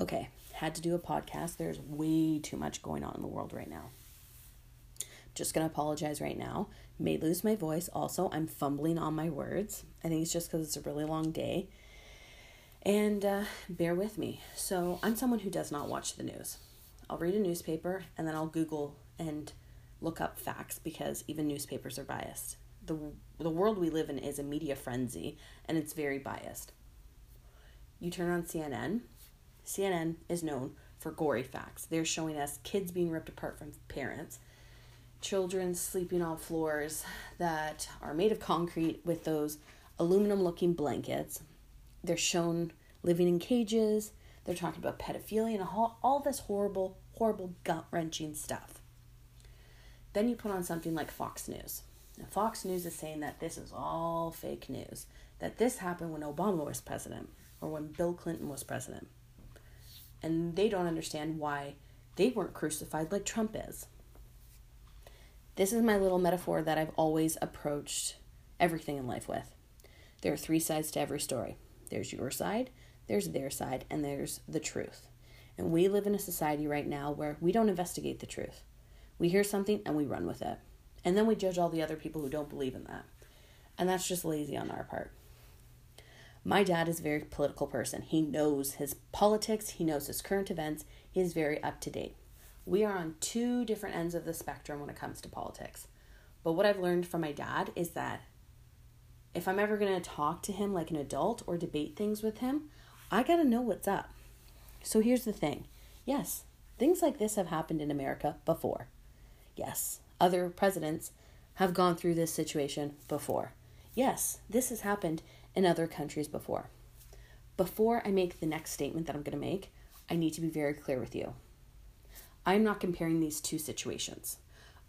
Okay, had to do a podcast. There's way too much going on in the world right now. Just gonna apologize right now. May lose my voice. Also, I'm fumbling on my words. I think it's just because it's a really long day. And uh, bear with me. So, I'm someone who does not watch the news. I'll read a newspaper and then I'll Google and look up facts because even newspapers are biased. The, the world we live in is a media frenzy and it's very biased. You turn on CNN, CNN is known for gory facts. They're showing us kids being ripped apart from parents, children sleeping on floors that are made of concrete with those aluminum looking blankets. They're shown living in cages. They're talking about pedophilia and all, all this horrible, horrible, gut wrenching stuff. Then you put on something like Fox News. Now, Fox News is saying that this is all fake news, that this happened when Obama was president or when Bill Clinton was president. And they don't understand why they weren't crucified like Trump is. This is my little metaphor that I've always approached everything in life with. There are three sides to every story there's your side, there's their side, and there's the truth. And we live in a society right now where we don't investigate the truth. We hear something and we run with it. And then we judge all the other people who don't believe in that. And that's just lazy on our part. My dad is a very political person. He knows his politics, he knows his current events, he is very up to date. We are on two different ends of the spectrum when it comes to politics. But what I've learned from my dad is that if I'm ever going to talk to him like an adult or debate things with him, I got to know what's up. So here's the thing yes, things like this have happened in America before. Yes, other presidents have gone through this situation before. Yes, this has happened in other countries before. Before I make the next statement that I'm going to make, I need to be very clear with you. I'm not comparing these two situations.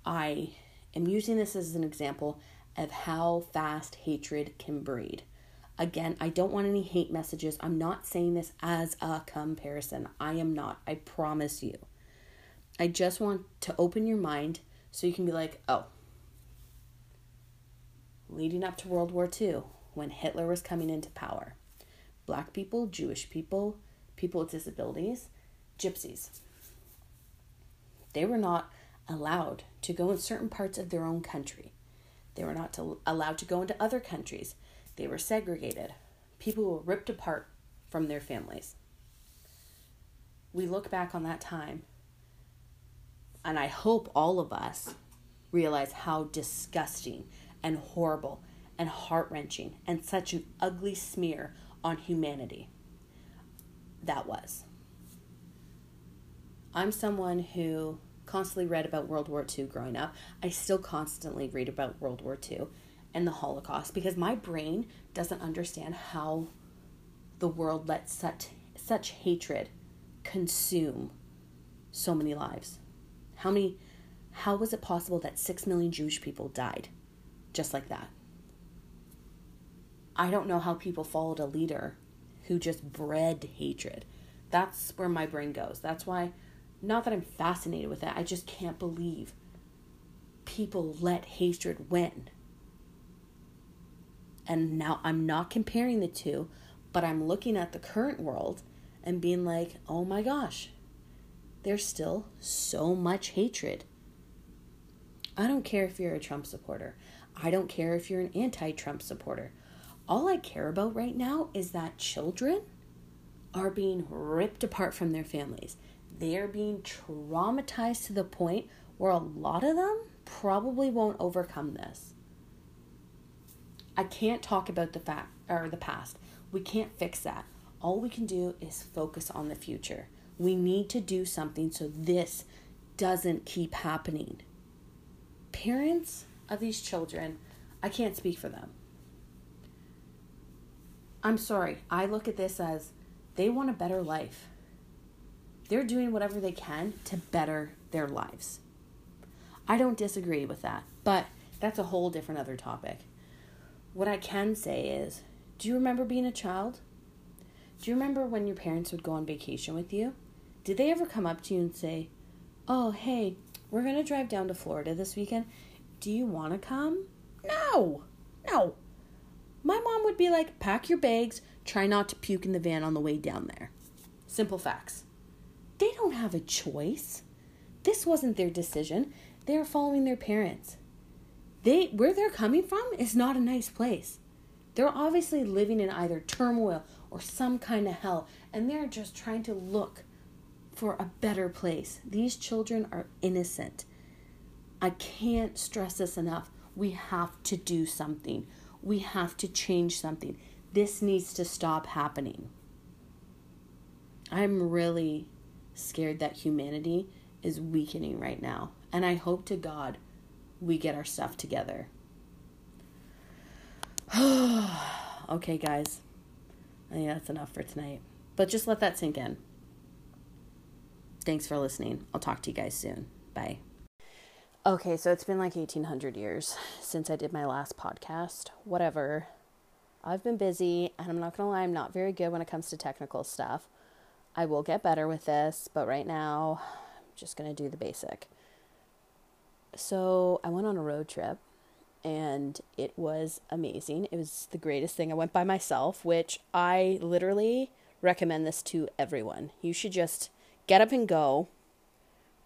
I am using this as an example of how fast hatred can breed. Again, I don't want any hate messages. I'm not saying this as a comparison. I am not. I promise you. I just want to open your mind so you can be like, oh, leading up to World War II, when Hitler was coming into power. Black people, Jewish people, people with disabilities, gypsies. They were not allowed to go in certain parts of their own country. They were not to, allowed to go into other countries. They were segregated. People were ripped apart from their families. We look back on that time, and I hope all of us realize how disgusting and horrible and heart wrenching and such an ugly smear on humanity that was. I'm someone who constantly read about World War II growing up. I still constantly read about World War II and the Holocaust because my brain doesn't understand how the world let such such hatred consume so many lives. How many how was it possible that 6 million Jewish people died just like that? I don't know how people followed a leader who just bred hatred. That's where my brain goes. That's why, not that I'm fascinated with it, I just can't believe people let hatred win. And now I'm not comparing the two, but I'm looking at the current world and being like, oh my gosh, there's still so much hatred. I don't care if you're a Trump supporter. I don't care if you're an anti Trump supporter. All I care about right now is that children are being ripped apart from their families. They are being traumatized to the point where a lot of them probably won't overcome this. I can't talk about the fact or the past. We can't fix that. All we can do is focus on the future. We need to do something so this doesn't keep happening. Parents of these children, I can't speak for them. I'm sorry. I look at this as they want a better life. They're doing whatever they can to better their lives. I don't disagree with that, but that's a whole different other topic. What I can say is do you remember being a child? Do you remember when your parents would go on vacation with you? Did they ever come up to you and say, Oh, hey, we're going to drive down to Florida this weekend. Do you want to come? No, no. My mom would be like, pack your bags, try not to puke in the van on the way down there. Simple facts. They don't have a choice. This wasn't their decision. They are following their parents. They where they're coming from is not a nice place. They're obviously living in either turmoil or some kind of hell, and they're just trying to look for a better place. These children are innocent. I can't stress this enough. We have to do something. We have to change something. This needs to stop happening. I'm really scared that humanity is weakening right now. And I hope to God we get our stuff together. okay, guys. I think that's enough for tonight. But just let that sink in. Thanks for listening. I'll talk to you guys soon. Bye. Okay, so it's been like 1800 years since I did my last podcast. Whatever. I've been busy, and I'm not to lie, I'm not very good when it comes to technical stuff. I will get better with this, but right now, I'm just to do the basic. So, I went on a road trip and it was amazing. It was the greatest thing. I went by myself, which I literally recommend this to everyone. You should just get up and go.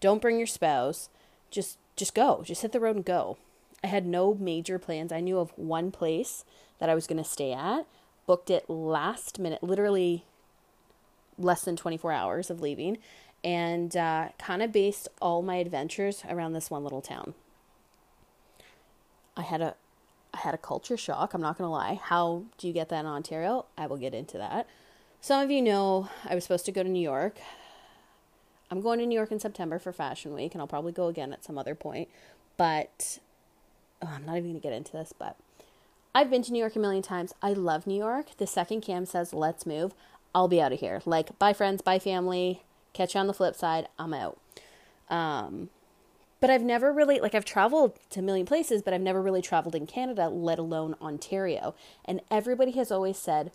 Don't bring your spouse. Just just go. Just hit the road and go. I had no major plans. I knew of one place that I was going to stay at. Booked it last minute, literally less than 24 hours of leaving, and uh, kind of based all my adventures around this one little town. I had a I had a culture shock, I'm not going to lie. How do you get that in Ontario? I will get into that. Some of you know I was supposed to go to New York. I'm going to New York in September for Fashion Week, and I'll probably go again at some other point. But oh, I'm not even going to get into this, but I've been to New York a million times. I love New York. The second Cam says, let's move, I'll be out of here. Like, bye, friends, bye, family. Catch you on the flip side. I'm out. Um, but I've never really like I've traveled to a million places, but I've never really traveled in Canada, let alone Ontario. And everybody has always said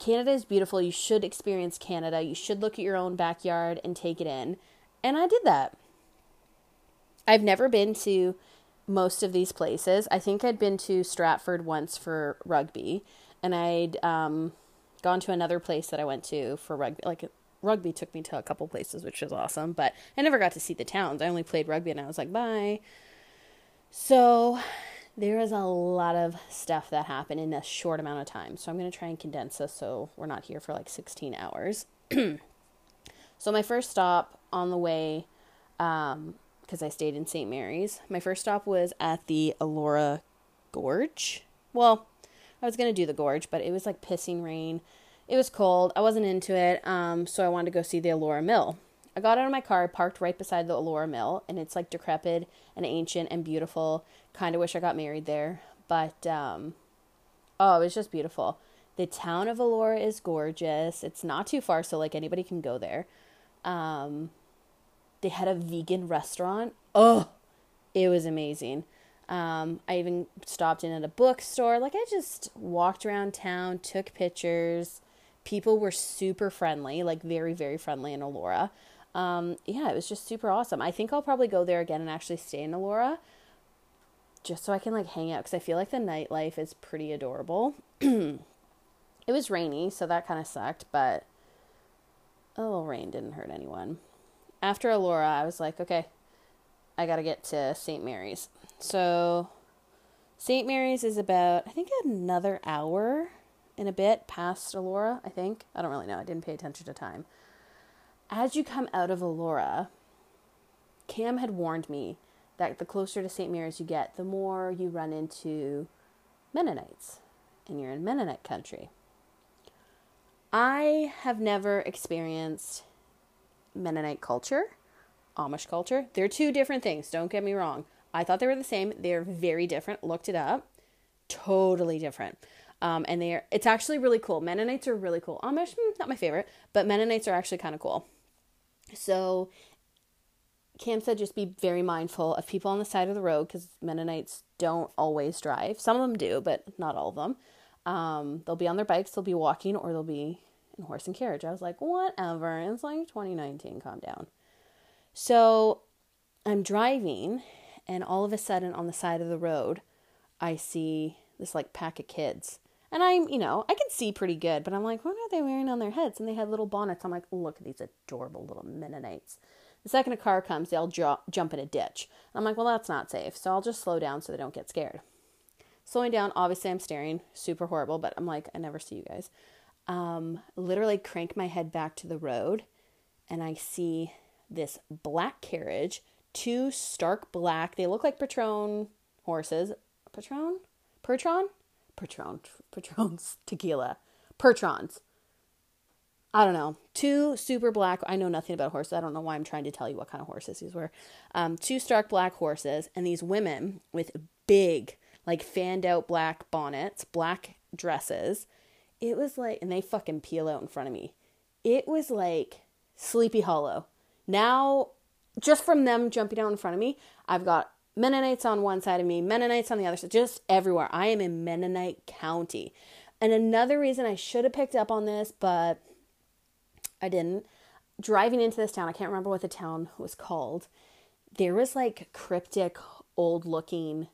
Canada is beautiful. You should experience Canada. You should look at your own backyard and take it in. And I did that. I've never been to most of these places. I think I'd been to Stratford once for rugby, and I'd um, gone to another place that I went to for rugby, like rugby took me to a couple places, which was awesome, but I never got to see the towns. I only played rugby and I was like, bye. So there is a lot of stuff that happened in a short amount of time. So I'm going to try and condense this so we're not here for like 16 hours. so my first stop on the way, because um, I stayed in St. Mary's, my first stop was at the Elora Gorge. Well, I was going to do the gorge, but it was like pissing rain. It was cold. I wasn't into it. Um, so I wanted to go see the Elora Mill. I got out of my car, parked right beside the Elora Mill, and it's like decrepit and ancient and beautiful. Kind of wish I got married there, but um, oh, it was just beautiful. The town of Elora is gorgeous. It's not too far, so like anybody can go there. Um, they had a vegan restaurant. Oh, it was amazing. Um, I even stopped in at a bookstore. Like I just walked around town, took pictures people were super friendly, like very, very friendly in Elora. Um, yeah, it was just super awesome. I think I'll probably go there again and actually stay in Elora just so I can like hang out because I feel like the nightlife is pretty adorable. it was rainy, so that kind of sucked, but a little rain didn't hurt anyone. After Elora, I was like, okay, I got to get to St. Mary's. So St. Mary's is about, I think, another hour in a bit past Elora, I think. I don't really know. I didn't pay attention to time. As you come out of Elora, Cam had warned me that the closer to St. Mary's you get, the more you run into Mennonites, and you're in Mennonite country. I have never experienced Mennonite culture, Amish culture. They're two different things, don't get me wrong. I thought they were the same. They're very different. Looked it up. Totally different. Um, and they are, it's actually really cool. Mennonites are really cool. Amish, hmm, not my favorite, but Mennonites are actually kind of cool. So Cam said just be very mindful of people on the side of the road because Mennonites don't always drive. Some of them do, but not all of them. Um, they'll be on their bikes, they'll be walking, or they'll be in horse and carriage. I was like, whatever. And It's like 2019, calm down. So I'm driving, and all of a sudden on the side of the road, I see this like pack of kids And I'm, you know, I can see pretty good, but I'm like, what are they wearing on their heads? And they had little bonnets. I'm like, look at these adorable little Mennonites. The second a car comes, they'll ju- jump in a ditch. And I'm like, well, that's not safe. So I'll just slow down so they don't get scared. Slowing down, obviously, I'm staring, super horrible, but I'm like, I never see you guys. Um, literally crank my head back to the road, and I see this black carriage, two stark black, they look like Patron horses. Patron? Pertron? Patron. Patron's tequila. Pertrons. I don't know. Two super black. I know nothing about horses. I don't know why I'm trying to tell you what kind of horses these were. Um, two stark black horses, and these women with big, like fanned out black bonnets, black dresses. It was like, and they fucking peel out in front of me. It was like Sleepy Hollow. Now, just from them jumping out in front of me, I've got Mennonites on one side of me, Mennonites on the other side, just everywhere. I am in Mennonite County. And another reason I should have picked up on this, but I didn't. Driving into this town, I can't remember what the town was called. There was like cryptic, old looking,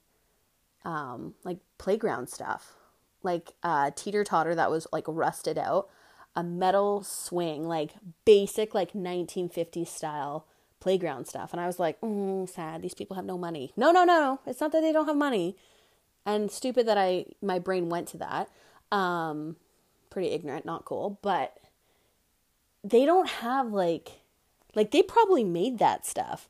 um, like playground stuff, like a teeter totter that was like rusted out, a metal swing, like basic, like 1950s style playground stuff. And I was like, oh, sad. These people have no money. No, no, no. It's not that they don't have money. And stupid that I, my brain went to that. Um, pretty ignorant, not cool. But they don't have like like they probably made that stuff.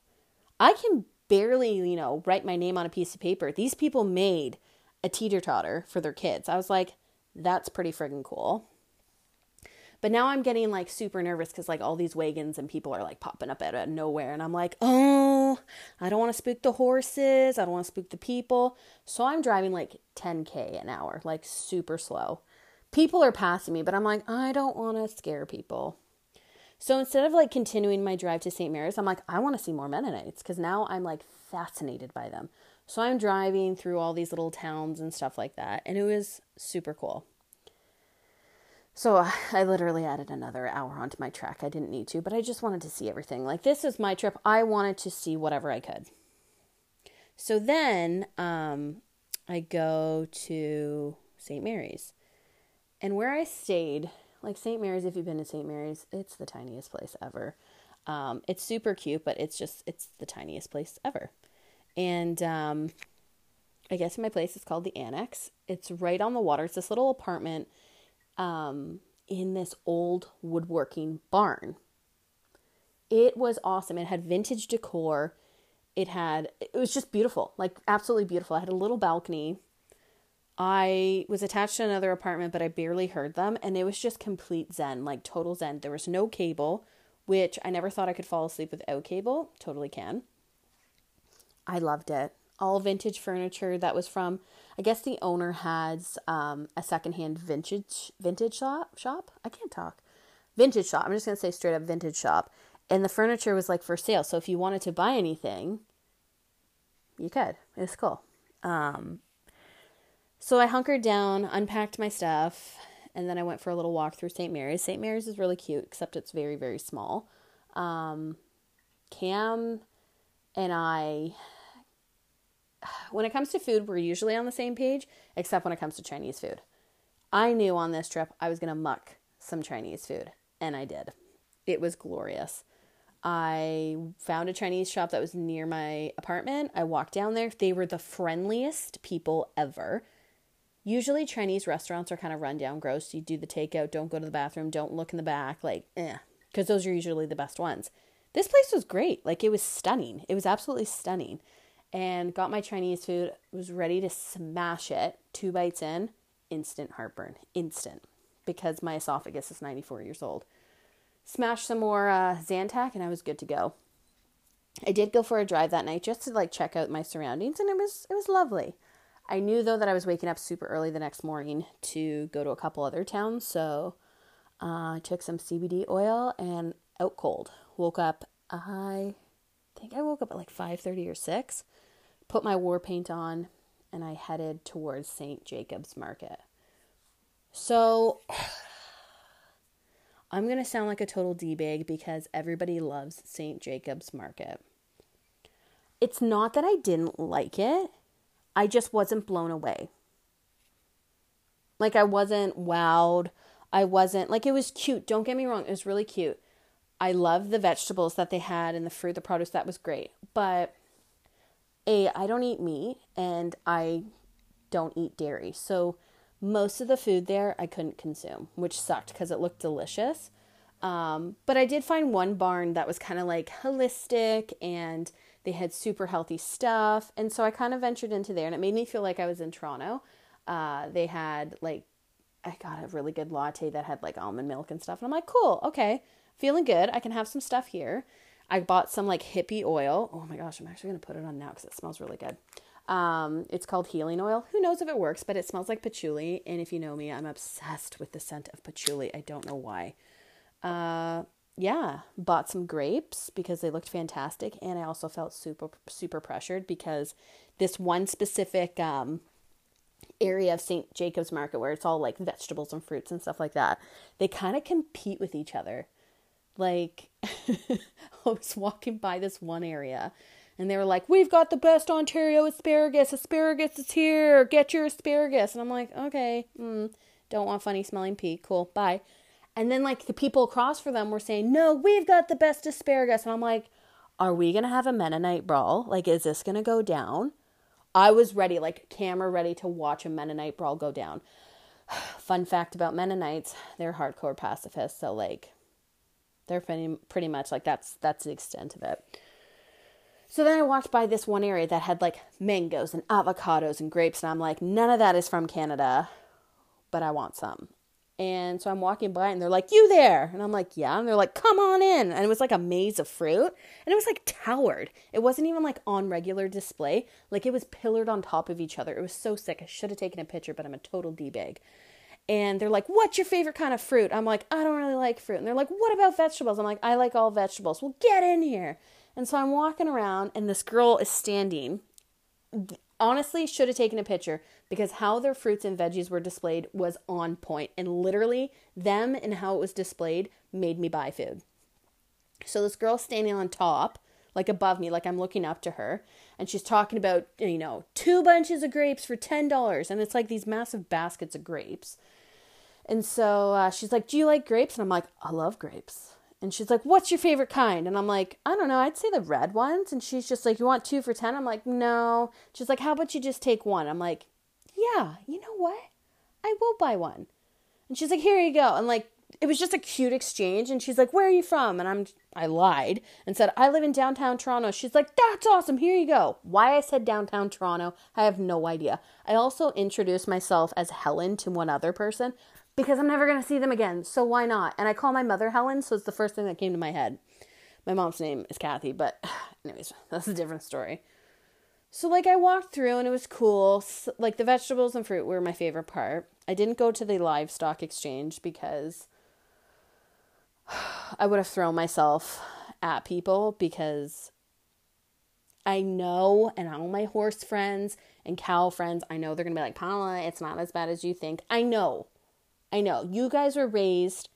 I can barely, you know, write my name on a piece of paper. These people made a teeter totter for their kids. I was like, that's pretty friggin' cool. But now I'm getting like super nervous because like all these wagons and people are like popping up out of nowhere. And I'm like, oh, I don't want to spook the horses. I don't want to spook the people. So I'm driving like 10K an hour, like super slow. People are passing me, but I'm like, I don't want to scare people. So instead of like continuing my drive to St. Mary's, I'm like, I want to see more Mennonites because now I'm like fascinated by them. So I'm driving through all these little towns and stuff like that, and it was super cool. So I literally added another hour onto my track. I didn't need to, but I just wanted to see everything. Like this is my trip. I wanted to see whatever I could. So then um, I go to St. Mary's, and where I stayed like St. Mary's, if you've been to St. Mary's, it's the tiniest place ever. Um, it's super cute, but it's just it's the tiniest place ever. And um, I guess my place is called the Annex. It's right on the water. It's this little apartment um, in this old woodworking barn. It was awesome. It had vintage decor. It had it was just beautiful, like absolutely beautiful. I had a little balcony I was attached to another apartment, but I barely heard them, and it was just complete zen, like total zen. There was no cable, which I never thought I could fall asleep without cable. Totally can. I loved it. All vintage furniture that was from, I guess the owner has um, a secondhand vintage vintage shop. Shop. I can't talk. Vintage shop. I'm just gonna say straight up vintage shop, and the furniture was like for sale. So if you wanted to buy anything, you could. It's cool. Um, so I hunkered down, unpacked my stuff, and then I went for a little walk through St. Mary's. St. Mary's is really cute, except it's very, very small. Um, Cam and I, when it comes to food, we're usually on the same page, except when it comes to Chinese food. I knew on this trip I was going to muck some Chinese food, and I did. It was glorious. I found a Chinese shop that was near my apartment. I walked down there. They were the friendliest people ever. Usually Chinese restaurants are kind of run down gross. You do the takeout, don't go to the bathroom, don't look in the back, like, eh, because those are usually the best ones. This place was great. Like, it was stunning. It was absolutely stunning. And got my Chinese food, was ready to smash it. Two bites in, instant heartburn. Instant. Because my esophagus is 94 years old. Smashed some more uh, Zantac, and I was good to go. I did go for a drive that night just to like check out my surroundings, and it was it was lovely. I knew though that I was waking up super early the next morning to go to a couple other towns, so uh, I took some CBD oil and out cold. Woke up. I think I woke up at like five thirty or six. Put my war paint on, and I headed towards St. Jacob's Market. So I'm gonna sound like a total d bag because everybody loves St. Jacob's Market. It's not that I didn't like it I just wasn't blown away. Like I wasn't wowed. I wasn't like it was cute. Don't get me wrong, it was really cute. I love the vegetables that they had and the fruit, the produce that was great. But a I don't eat meat and I don't eat dairy. So most of the food there I couldn't consume, which sucked because it looked delicious. Um, but I did find one barn that was kind of like holistic and they had super healthy stuff. And so I kind of ventured into there and it made me feel like I was in Toronto. Uh, they had like, I got a really good latte that had like almond milk and stuff. And I'm like, cool, okay, feeling good. I can have some stuff here. I bought some like hippie oil. Oh my gosh, I'm actually going to put it on now because it smells really good. Um, it's called healing oil. Who knows if it works, but it smells like patchouli. And if you know me, I'm obsessed with the scent of patchouli. I don't know why. Uh, yeah, bought some grapes because they looked fantastic. And I also felt super, super pressured because this one specific um, area of St. Jacobs Market where it's all like vegetables and fruits and stuff like that, they kind of compete with each other. Like, I was walking by this one area and they were like, We've got the best Ontario asparagus. Asparagus is here. Get your asparagus. And I'm like, Okay, mm, don't want funny smelling pea. Cool, bye. And then, like, the people across for them were saying, No, we've got the best asparagus. And I'm like, Are we going to have a Mennonite brawl? Like, is this going to go down? I was ready, like, camera ready to watch a Mennonite brawl go down. Fun fact about Mennonites, they're hardcore pacifists. So, like, they're pretty, pretty much like that's that's the extent of it. So then I walked by this one area that had like mangoes and avocados and grapes, and I'm like, none of that is from Canada, but I want some. And so I'm walking by and they're like, You there? And I'm like, Yeah. And they're like, Come on in. And it was like a maze of fruit. And it was like towered. It wasn't even like on regular display. Like it was pillared on top of each other. It was so sick. I should have taken a picture, but I'm a total D bag. And they're like, What's your favorite kind of fruit? I'm like, I don't really like fruit. And they're like, What about vegetables? I'm like, I like all vegetables. Well, get in here. And so I'm walking around and this girl is standing honestly should have taken a picture because how their fruits and veggies were displayed was on point and literally them and how it was displayed made me buy food so this girl standing on top like above me like i'm looking up to her and she's talking about you know two bunches of grapes for $10 and it's like these massive baskets of grapes and so uh, she's like do you like grapes and i'm like i love grapes and she's like, What's your favorite kind? And I'm like, I don't know. I'd say the red ones. And she's just like, You want two for 10? I'm like, No. She's like, How about you just take one? I'm like, Yeah, you know what? I will buy one. And she's like, Here you go. And like, it was just a cute exchange. And she's like, Where are you from? And I'm, I lied and said, I live in downtown Toronto. She's like, That's awesome. Here you go. Why I said downtown Toronto, I have no idea. I also introduced myself as Helen to one other person because I'm never going to see them again. So why not? And I call my mother Helen, so it's the first thing that came to my head. My mom's name is Kathy, but anyways, that's a different story. So like I walked through and it was cool. Like the vegetables and fruit were my favorite part. I didn't go to the livestock exchange because I would have thrown myself at people because I know, and all my horse friends and cow friends, I know they're gonna be like, Paula, it's not as bad as you think. I know. I know you guys were raised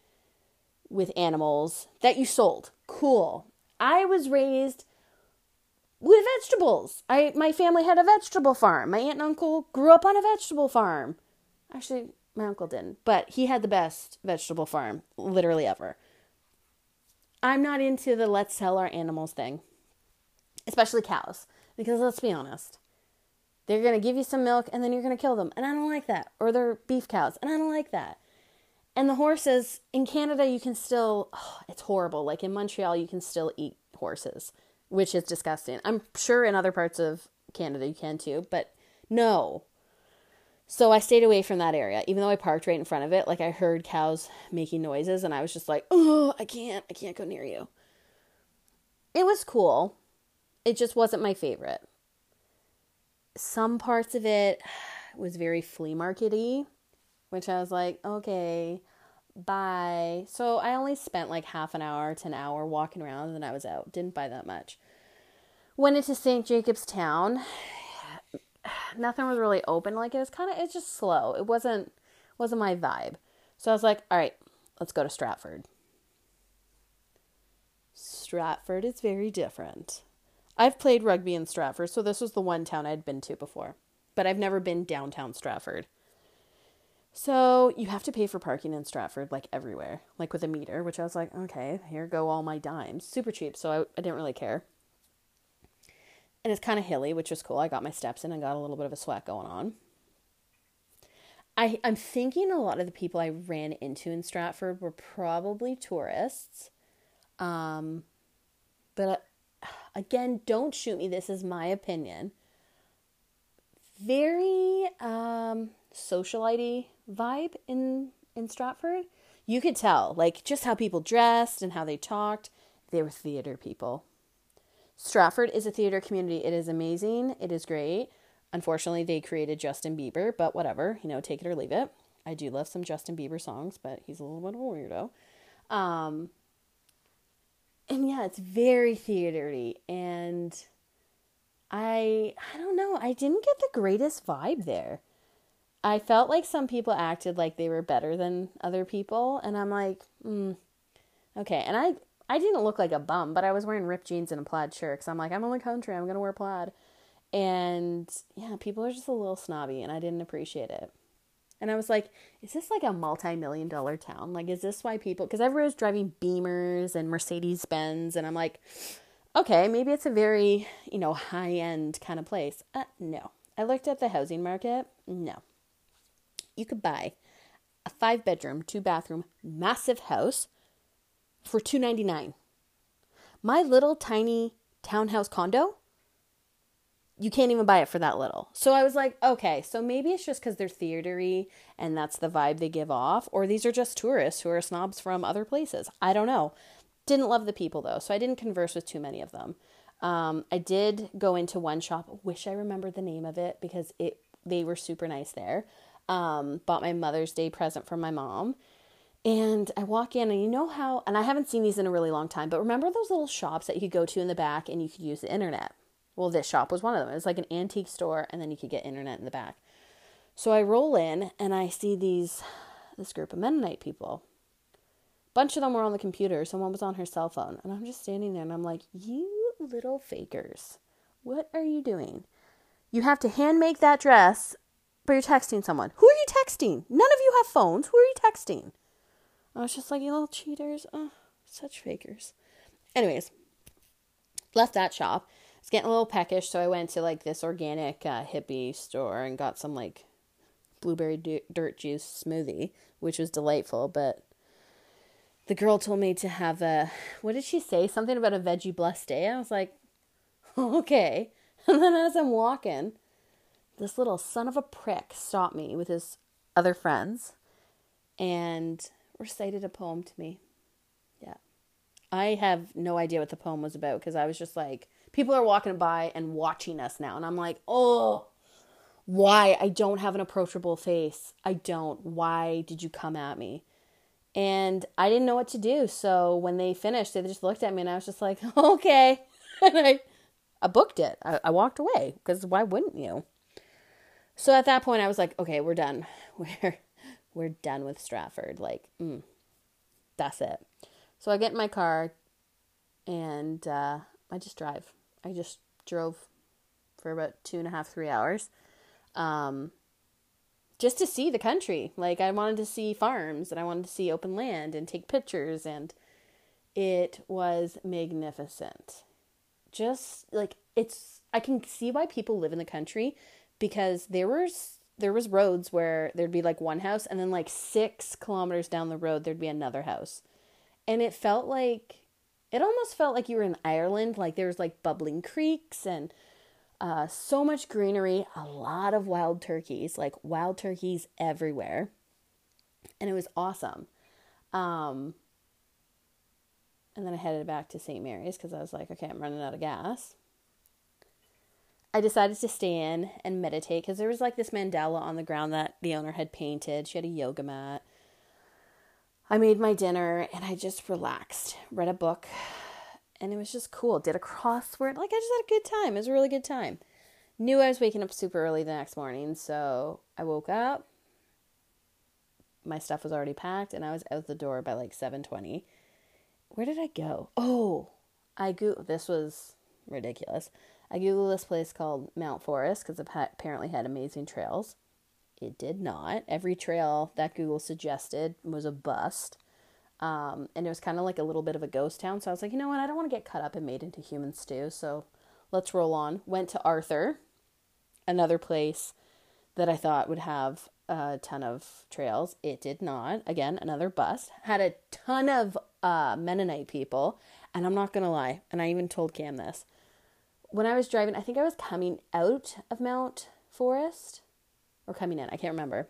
with animals that you sold. Cool. I was raised with vegetables. I my family had a vegetable farm. My aunt and uncle grew up on a vegetable farm. Actually, my uncle didn't, but he had the best vegetable farm literally ever. I'm not into the let's sell our animals thing. Especially cows, because let's be honest. They're going to give you some milk and then you're going to kill them. And I don't like that. Or they're beef cows. And I don't like that. And the horses in Canada, you can still, oh, it's horrible. Like in Montreal, you can still eat horses, which is disgusting. I'm sure in other parts of Canada you can too, but no. So I stayed away from that area, even though I parked right in front of it. Like I heard cows making noises, and I was just like, oh, I can't, I can't go near you. It was cool. It just wasn't my favorite some parts of it was very flea markety, which I was like, okay, bye. So I only spent like half an hour to an hour walking around and then I was out. Didn't buy that much. Went into St. Jacobs Town. Nothing was really open. Like it was kind of it's just slow. It wasn't wasn't my vibe. So I was like, all right, let's go to Stratford. Stratford is very different. I've played rugby in Stratford, so this was the one town I'd been to before. But I've never been downtown Stratford. So you have to pay for parking in Stratford like everywhere, like with a meter, which I was like, okay, here go all my dimes. Super cheap, so I, I didn't really care. And it's kind of hilly, which was cool. I got my steps in and got a little bit of a sweat going on. I, I'm thinking a lot of the people I ran into in Stratford were probably tourists. Um, but uh, again, don't shoot me. This is my opinion. Very um, socialite vibe in in Stratford. You could tell, like just how people dressed and how they talked. They were theater people. Stratford is a theater community. It is amazing. It is great. Unfortunately, they created Justin Bieber, but whatever, you know, take it or leave it. I do love some Justin Bieber songs, but he's a little bit of a weirdo. Um, and yeah, it's very theatery, and I I don't know, I didn't get the greatest vibe there. I felt like some people acted like they were better than other people, and I'm like, mm, okay. And I I didn't look like a bum, but I was wearing ripped jeans and a plaid shirt because I'm like, I'm the country, I'm gonna wear plaid. And yeah, people are just a little snobby and I didn't appreciate it. And I was like, is this like a multi million dollar town? Like, is this why people, because everyone's driving Beamers and Mercedes Benz. And I'm like, okay, maybe it's a very, you know, high end kind of place. Uh, no. I looked at the housing market. No. You could buy a five bedroom, two bathroom, massive house for 299 My little tiny townhouse condo you can't even buy it for that little. So I was like, okay, so maybe it's just because they're theatery and that's the vibe they give off, or these are just tourists who are snobs from other places. I don't know. Didn't love the people though, so I didn't converse with too many of them. Um, I did go into one shop. Wish I remembered the name of it because it they were super nice there. Um, bought my Mother's Day present from my mom. And I walk in, and you know how, and I haven't seen these in a really long time, but remember those little shops that you could go to in the back and you could use the internet? Well, this shop was one of them. It was like an antique store, and then you could get internet in the back. So I roll in and I see these this group of Mennonite people. A bunch of them were on the computer. Someone was on her cell phone, and I'm just standing there and I'm like, "You little fakers, what are you doing? You have to hand make that dress, but you're texting someone. Who are you texting? None of you have phones. Who are you texting?" I was just like, "You little cheaters! Oh, such fakers." Anyways, left that shop It's getting a little peckish, so I went to like this organic uh, hippie store and got some like blueberry d- dirt juice smoothie, which was delightful. But the girl told me to have a what did she say? Something about a veggie blessed day. I was like, okay. And then as I'm walking, this little son of a prick stopped me with his other friends and recited a poem to me. Yeah. I have no idea what the poem was about because I was just like, people are walking by and watching us now. And I'm like, oh, why? I don't have an approachable face. I don't. Why did you come at me? And I didn't know what to do. So when they finished, they just looked at me and I was just like, okay. And I, I booked it. I, I walked away because why wouldn't you? So at that point, I was like, okay, we're done. We're, we're done with Stratford. Like, mm, that's it. So I get in my car and uh, I just drive. I just drove for about two and a half, three hours. Um, just to see the country. Like I wanted to see farms and I wanted to see open land and take pictures and it was magnificent. Just like it's I can see why people live in the country because there was there was roads where there'd be like one house and then like 6 kilometers down the road there'd be another house. And it felt like it almost felt like you were in Ireland, like there was like bubbling creeks and uh, so much greenery, a lot of wild turkeys, like wild turkeys everywhere. And it was awesome. Um, and then I headed back to St. Mary's because I was like, okay, I'm running out of gas. I decided to stay in and meditate because there was like this mandala on the ground that the owner had painted. She had a yoga mat. I made my dinner and I just relaxed, read a book, and it was just cool. Did a crossword. Like, I just had a good time. It was a really good time. Knew I was waking up super early the next morning, so I woke up. My stuff was already packed, and I was out the door by like 7.20. Where did I go? Oh, I go. This was ridiculous. I googled this place called Mount Forest because it apparently had amazing trails. It did not. Every trail that Google suggested was a bust. Um, and it was kind of like a little bit of a ghost town. So I was like, you know what? I don't want to get cut up and made into human stew. So let's roll on. Went to Arthur, another place that I thought would have a ton of trails. It did not. Again, another bust. Had a ton of uh, Mennonite people. And I'm not going to lie. And I even told Cam this. When I was driving, I think I was coming out of Mount Forest or coming in. I can't remember.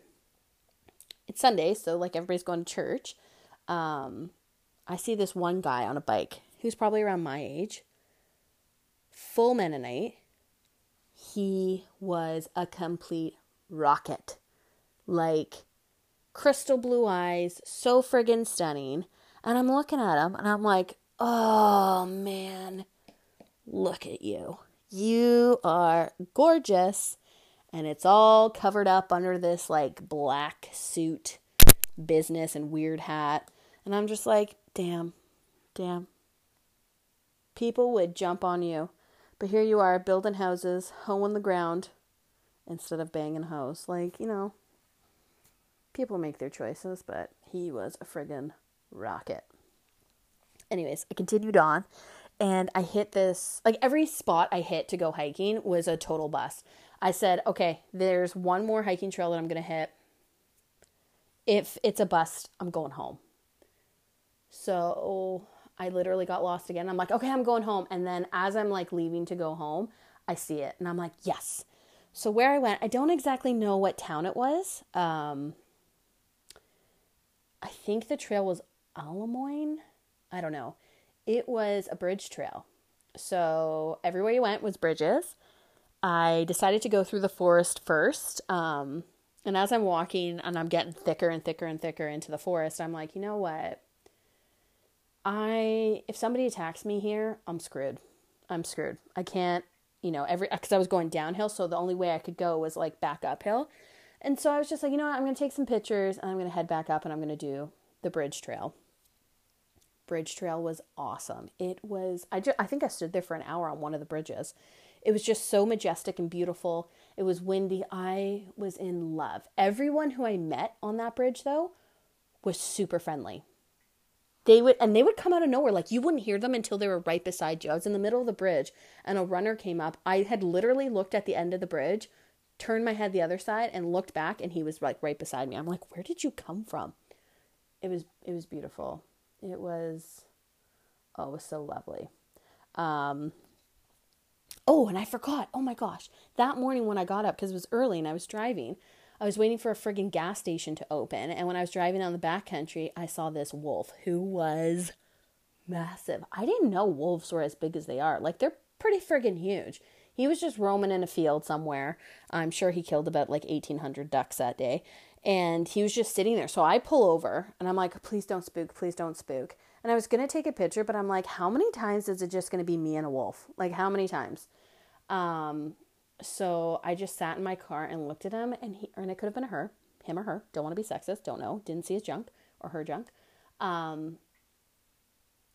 It's Sunday, so like everybody's going to church. Um, I see this one guy on a bike who's probably around my age, full Mennonite. He was a complete rocket. Like crystal blue eyes, so friggin' stunning. And I'm looking at him and I'm like, oh man, look at you. You are gorgeous. And it's all covered up under this like black suit business and weird hat. And I'm just like, damn, damn. People would jump on you. But here you are building houses, hoeing the ground instead of banging hoes. Like, you know, people make their choices, but he was a friggin' rocket. Anyways, I continued on and I hit this like every spot I hit to go hiking was a total bust. I said, okay, there's one more hiking trail that I'm gonna hit. If it's a bust, I'm going home. So I literally got lost again. I'm like, okay, I'm going home. And then as I'm like leaving to go home, I see it and I'm like, yes. So where I went, I don't exactly know what town it was. Um, I think the trail was Alamoine. I don't know. It was a bridge trail. So everywhere you went was bridges. I decided to go through the forest first. Um, and as I'm walking and I'm getting thicker and thicker and thicker into the forest, I'm like, you know what? I if somebody attacks me here, I'm screwed. I'm screwed. I can't, you know, every cuz I was going downhill, so the only way I could go was like back uphill. And so I was just like, you know what? I'm going to take some pictures and I'm going to head back up and I'm going to do the bridge trail. Bridge trail was awesome. It was I just I think I stood there for an hour on one of the bridges. It was just so majestic and beautiful. It was windy. I was in love. Everyone who I met on that bridge though was super friendly they would and they would come out of nowhere like you wouldn't hear them until they were right beside you i was in the middle of the bridge and a runner came up i had literally looked at the end of the bridge turned my head the other side and looked back and he was like right beside me i'm like where did you come from it was it was beautiful it was oh it was so lovely um oh and i forgot oh my gosh that morning when i got up because it was early and i was driving I was waiting for a friggin' gas station to open, and when I was driving down the back country, I saw this wolf who was massive. I didn't know wolves were as big as they are. Like they're pretty friggin' huge. He was just roaming in a field somewhere. I'm sure he killed about like 1800 ducks that day. And he was just sitting there. So I pull over and I'm like, please don't spook, please don't spook. And I was going to take a picture, but I'm like, how many times is it just going to be me and a wolf? Like, how many times? Um, so I just sat in my car and looked at him, and he, and it could have been her, him or her. Don't want to be sexist. Don't know. Didn't see his junk or her junk. Um,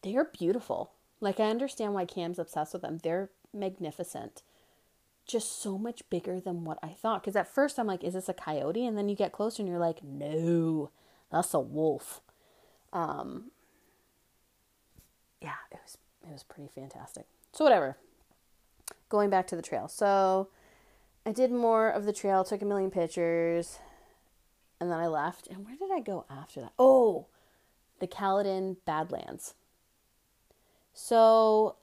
they are beautiful. Like I understand why Cam's obsessed with them. They're magnificent. Just so much bigger than what I thought. Because at first I'm like, is this a coyote? And then you get closer and you're like, no, that's a wolf. Um, yeah, it was it was pretty fantastic. So whatever going back to the trail. So I did more of the trail, took a million pictures, and then I left. And where did I go after that? Oh, the Caledon Badlands. So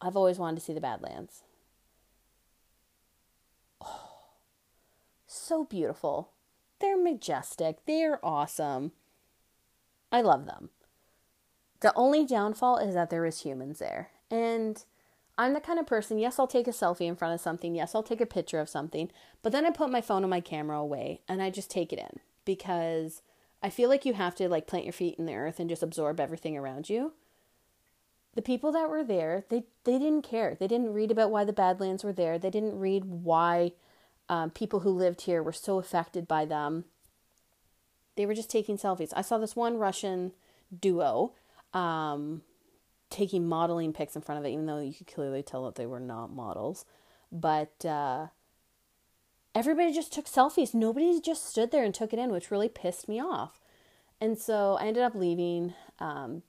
I've always wanted to see the Badlands. Oh, so beautiful. They're majestic. They're awesome. I love them. The only downfall is that there is humans there. And I'm the kind of person, yes, I'll take a selfie in front of something. Yes, I'll take a picture of something. But then I put my phone and my camera away and I just take it in because I feel like you have to like plant your feet in the earth and just absorb everything around you. The people that were there, they, they didn't care. They didn't read about why the Badlands were there. They didn't read why um, people who lived here were so affected by them. They were just taking selfies. I saw this one Russian duo um, taking modeling pics in front of it, even though you could clearly tell that they were not models. But uh, everybody just took selfies. Nobody just stood there and took it in, which really pissed me off. And so I ended up leaving um,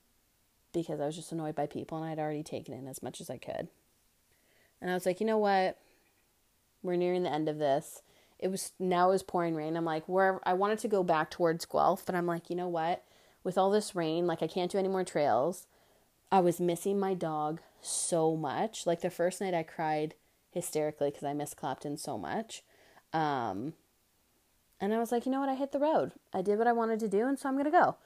because I was just annoyed by people and I'd already taken in as much as I could. And I was like, you know what? We're nearing the end of this. It was now it was pouring rain. I'm like, where I wanted to go back towards Guelph, but I'm like, you know what? With all this rain, like I can't do any more trails. I was missing my dog so much. Like the first night I cried hysterically because I missed Clapton so much. Um, and I was like, you know what? I hit the road. I did what I wanted to do, and so I'm gonna go.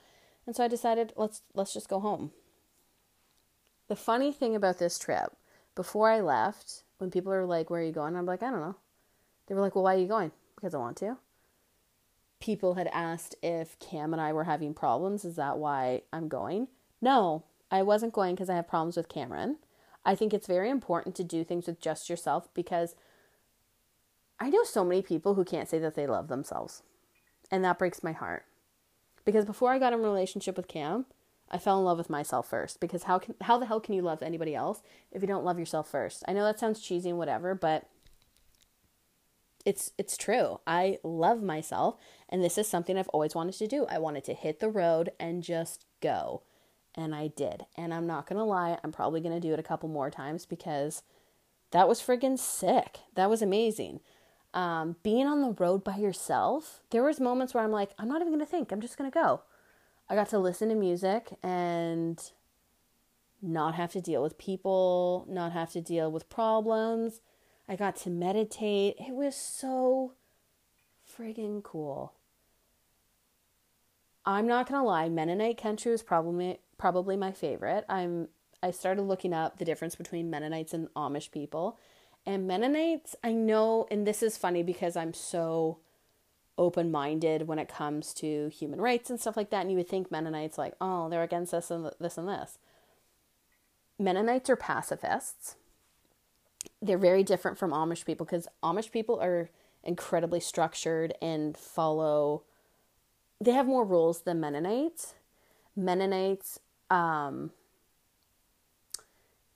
And so I decided let's let's just go home. The funny thing about this trip, before I left, when people are like, "Where are you going?" I'm like, "I don't know." They were like, "Well, why are you going?" Because I want to. People had asked if Cam and I were having problems. Is that why I'm going? No, I wasn't going because I have problems with Cameron. I think it's very important to do things with just yourself because I know so many people who can't say that they love themselves. And that breaks my heart. Because before I got in a relationship with Cam, I fell in love with myself first because how can how the hell can you love anybody else if you don't love yourself first? I know that sounds cheesy and whatever, but it's it's true. I love myself and this is something I've always wanted to do. I wanted to hit the road and just go. And I did. And I'm not going to lie, I'm probably going to do it a couple more times because that was friggin' sick. That was amazing um, being on the road by yourself, there was moments where I'm like, I'm not even gonna think. I'm just gonna go. I got to listen to music and not have to deal with people, not have to deal with problems. I got to meditate. It was so friggin' cool. I'm not gonna lie, Mennonite country was probably probably my favorite. I'm I started looking up the difference between Mennonites and Amish people, and Mennonites, I know, and this is funny because I'm so open minded when it comes to human rights and stuff like that. And you would think Mennonites, like, oh, they're against this and this and this. Mennonites are pacifists. They're very different from Amish people because Amish people are incredibly structured and follow, they have more rules than Mennonites. Mennonites, um,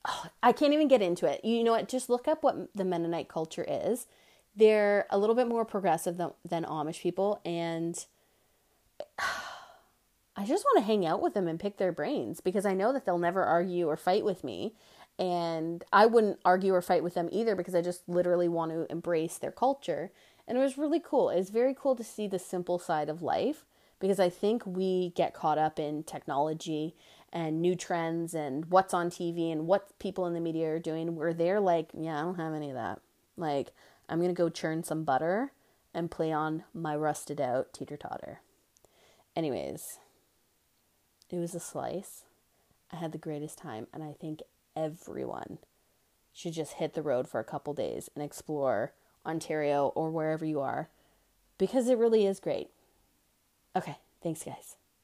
oh, I can't even get into it. You know what? Just look up what the Mennonite culture is. They're a little bit more progressive than, than Amish people, and I just want to hang out with them and pick their brains because I know that they'll never argue or fight with me. And I wouldn't argue or fight with them either because I just literally want to embrace their culture. And it was really cool. It was very cool to see the simple side of life because I think we get caught up in technology and new trends and what's on TV and what people in the media are doing, where they're like, yeah, I don't have any of that. Like, I'm going to go churn some butter and play on my rusted out teeter totter. Anyways, it was a slice. I had the greatest time, and I think everyone should just hit the road for a couple days and explore Ontario or wherever you are because it really is great. Okay, thanks, guys.